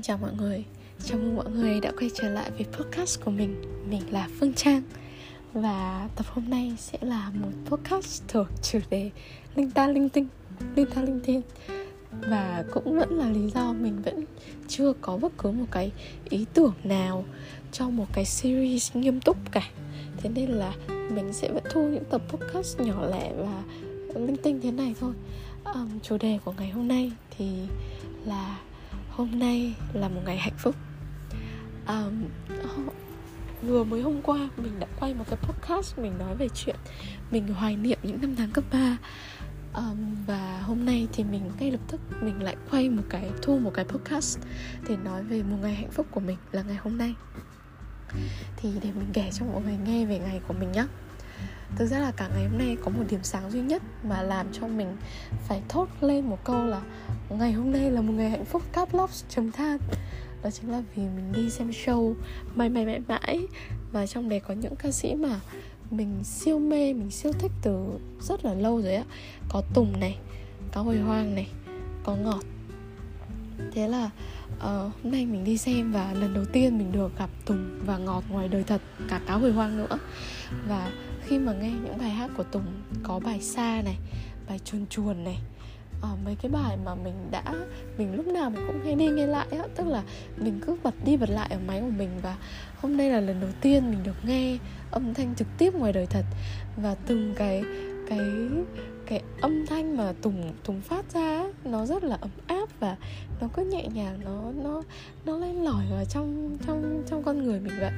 Xin chào mọi người. Chào mừng mọi người đã quay trở lại với podcast của mình. Mình là Phương Trang. Và tập hôm nay sẽ là một podcast thuộc chủ đề Linh ta linh tinh Linh ta linh thiên Và cũng vẫn là lý do mình vẫn chưa có bất cứ một cái ý tưởng nào Cho một cái series nghiêm túc cả. Thế nên là mình sẽ vẫn thu những tập podcast nhỏ lẻ và linh tinh thế này thôi. Um, Chủ đề của ngày hôm nay thì là hôm nay là một ngày hạnh phúc. Um, vừa mới hôm qua mình đã quay một cái podcast mình nói về chuyện mình hoài niệm những năm tháng cấp 3 um, và hôm nay thì mình ngay lập tức mình lại quay một cái thu một cái podcast để nói về một ngày hạnh phúc của mình là ngày hôm nay. Thì để mình kể cho mọi người nghe về ngày của mình nhé thực ra là cả ngày hôm nay có một điểm sáng duy nhất mà làm cho mình phải thốt lên một câu là ngày hôm nay là một ngày hạnh phúc cap locks chấm than. Đó chính là vì mình đi xem show mãi mãi mãi mãi. Và trong đấy có những ca sĩ mà mình siêu mê, mình siêu thích từ rất là lâu rồi á. Có tùng này, có hồi hoang này, có ngọt thế là uh, hôm nay mình đi xem và lần đầu tiên mình được gặp tùng và ngọt ngoài đời thật cả cá hồi hoang nữa. Và khi mà nghe những bài hát của Tùng có bài xa này bài chuồn chuồn này uh, mấy cái bài mà mình đã mình lúc nào mình cũng hay đi nghe lại á tức là mình cứ bật đi bật lại ở máy của mình và hôm nay là lần đầu tiên mình được nghe âm thanh trực tiếp ngoài đời thật. Và từng cái cái cái âm thanh mà tùng tùng phát ra nó rất là ấm áp và nó cứ nhẹ nhàng, nó nó nó lên lỏi vào trong trong trong con người mình vậy.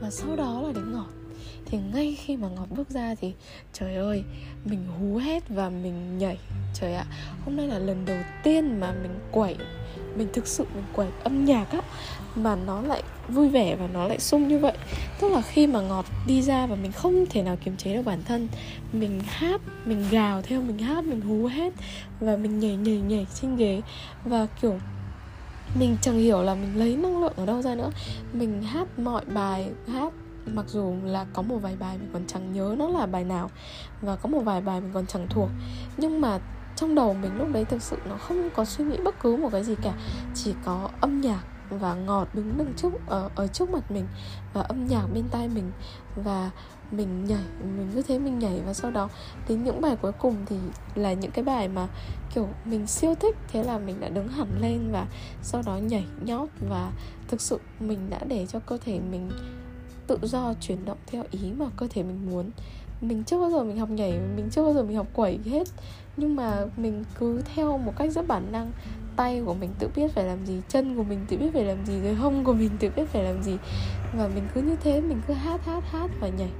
Và sau đó là đến ngọt. Thì ngay khi mà ngọt bước ra thì, trời ơi, mình hú hét và mình nhảy. Trời ạ, hôm nay là lần đầu tiên mà mình quẩy mình thực sự mình quẩy âm nhạc á, mà nó lại vui vẻ và nó lại sung như vậy. Tức là khi mà ngọt đi ra và mình không thể nào kiềm chế được bản thân, mình hát, mình gào theo, mình hát, mình hú hét và mình nhảy nhảy nhảy trên ghế. Và kiểu, mình chẳng hiểu là mình lấy năng lượng ở đâu ra nữa. Mình hát mọi bài, hát mặc dù là có một vài bài mình còn chẳng nhớ nó là bài nào và có một vài bài mình còn chẳng thuộc. Nhưng mà trong đầu mình lúc đấy thực sự nó không có suy nghĩ bất cứ một cái gì cả. Chỉ có âm nhạc và ngọt đứng đằng trước ở ở trước mặt mình và âm nhạc bên tai mình. Và mình nhảy, mình cứ thế mình nhảy và sau đó đến những bài cuối cùng thì là những cái bài mà, kiểu, mình siêu thích. Thế là mình đã đứng hẳn lên và sau đó nhảy, nhót và thực sự mình đã để cho cơ thể mình tự do chuyển động theo ý mà cơ thể mình muốn mình chưa bao giờ mình học nhảy mình chưa bao giờ mình học quẩy hết. Nhưng mà mình cứ theo một cách rất bản năng. Tay của mình tự biết phải làm gì chân của mình tự biết phải làm gì rồi hông của mình tự biết phải làm gì. Và mình cứ như thế mình cứ hát hát hát và nhảy.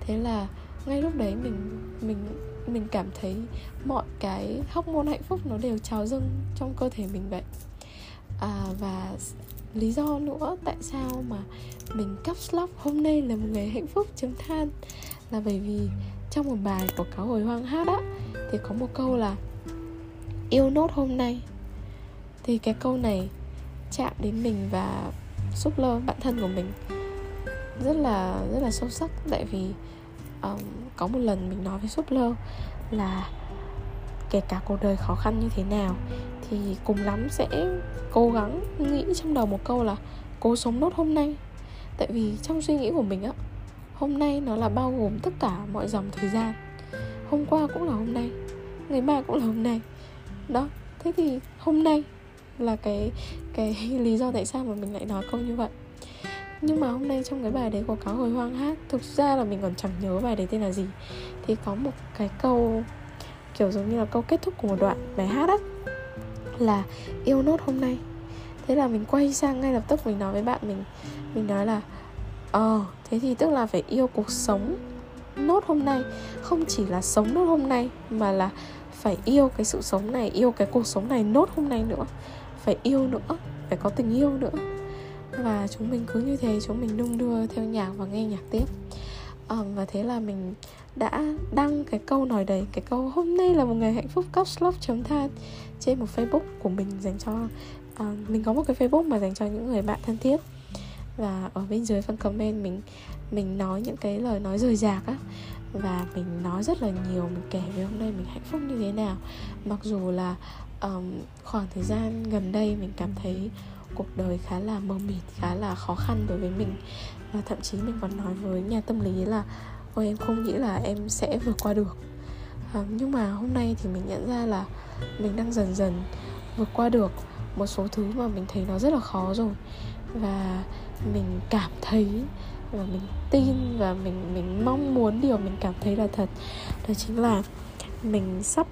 Thế là ngay lúc đấy mình mình mình cảm thấy mọi cái hóc môn hạnh phúc nó đều trào dâng trong cơ thể mình vậy. À, và lý do nữa tại sao mà mình caps lock hôm nay là một ngày hạnh phúc chấm than là bởi vì trong một bài của cáo hồi hoang hát á thì có một câu là yêu nốt hôm nay. Thì cái câu này chạm đến mình và xúc lơ bản thân của mình rất là rất là sâu sắc. Tại vì um, có một lần mình nói với súp lơ là kể cả cuộc đời khó khăn như thế nào thì cùng lắm sẽ cố gắng nghĩ trong đầu một câu là cố sống nốt hôm nay. Tại vì trong suy nghĩ của mình á hôm nay nó là bao gồm tất cả mọi dòng thời gian. Hôm qua cũng là hôm nay, ngày mai cũng là hôm nay. Đó, thế thì hôm nay là cái cái lý do tại sao mà mình lại nói câu như vậy. Nhưng mà hôm nay trong cái bài đấy của cáo hồi hoang hát, thực ra là mình còn chẳng nhớ bài đấy tên là gì. Thì có một cái câu, kiểu giống như là câu kết thúc của một đoạn bài hát á, là yêu nốt hôm nay thế là mình quay sang ngay lập tức mình nói với bạn mình mình nói là ờ thế thì tức là phải yêu cuộc sống nốt hôm nay. Không chỉ là sống nốt hôm nay mà là phải yêu cái sự sống này yêu cái cuộc sống này nốt hôm nay nữa. Phải yêu nữa phải có tình yêu nữa. Và chúng mình cứ như thế chúng mình đung đưa theo nhạc và nghe nhạc tiếp. Um, và thế là mình đã đăng cái câu nói đấy. Cái câu hôm nay là một ngày hạnh phúc caps lock chấm than trên một facebook của mình dành cho uh, mình có một cái facebook mà dành cho những người bạn thân thiết và ở bên dưới phần comment mình mình nói những cái lời nói rời rạc á. Và mình nói rất là nhiều mình kể về hôm nay mình hạnh phúc như thế nào. Mặc dù là um, khoảng thời gian gần đây mình cảm thấy cuộc đời khá là mờ mịt khá là khó khăn đối với mình. Và thậm chí mình còn nói với nhà tâm lý là ôi em không nghĩ là em sẽ vượt qua được. Um, nhưng mà hôm nay thì mình nhận ra là mình đang dần dần vượt qua được một số thứ mà mình thấy nó rất là khó rồi. Và mình cảm thấy và mình tin và mình mình mong muốn điều mình cảm thấy là thật. Đó chính là mình sắp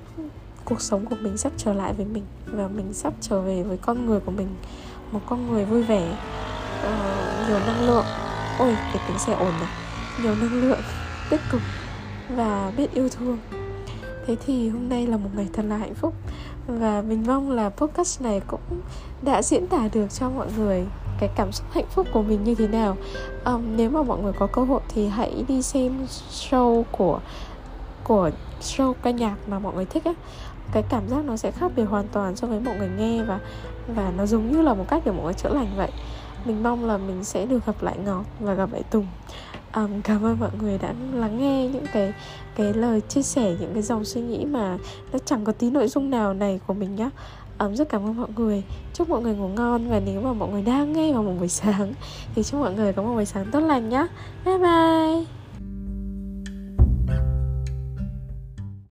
cuộc sống của mình sắp trở lại với mình và mình sắp trở về với con người của mình một con người vui vẻ. Uh, nhiều năng lượng. Ôi cái tiếng xe ổn này. Nhiều năng lượng tích cực và biết yêu thương. Thế thì hôm nay là một ngày thật là hạnh phúc và mình mong là podcast này cũng đã diễn tả được cho mọi người cái cảm xúc hạnh phúc của mình như thế nào. Um, nếu mà mọi người có cơ hội thì hãy đi xem show của của show ca nhạc mà mọi người thích á. Cái cảm giác nó sẽ khác biệt hoàn toàn so với mọi người nghe và và nó giống như là một cách để mọi người chữa lành vậy. Mình mong là mình sẽ được gặp lại ngọt và gặp lại tùng um, cảm ơn mọi người đã lắng nghe những cái cái lời chia sẻ những cái dòng suy nghĩ mà nó chẳng có tí nội dung nào này của mình nhá. Um, rất cảm ơn mọi người. Chúc mọi người ngủ ngon và nếu mà mọi người đang nghe vào một buổi sáng thì chúc mọi người có một buổi sáng tốt lành nhá. Bye bye!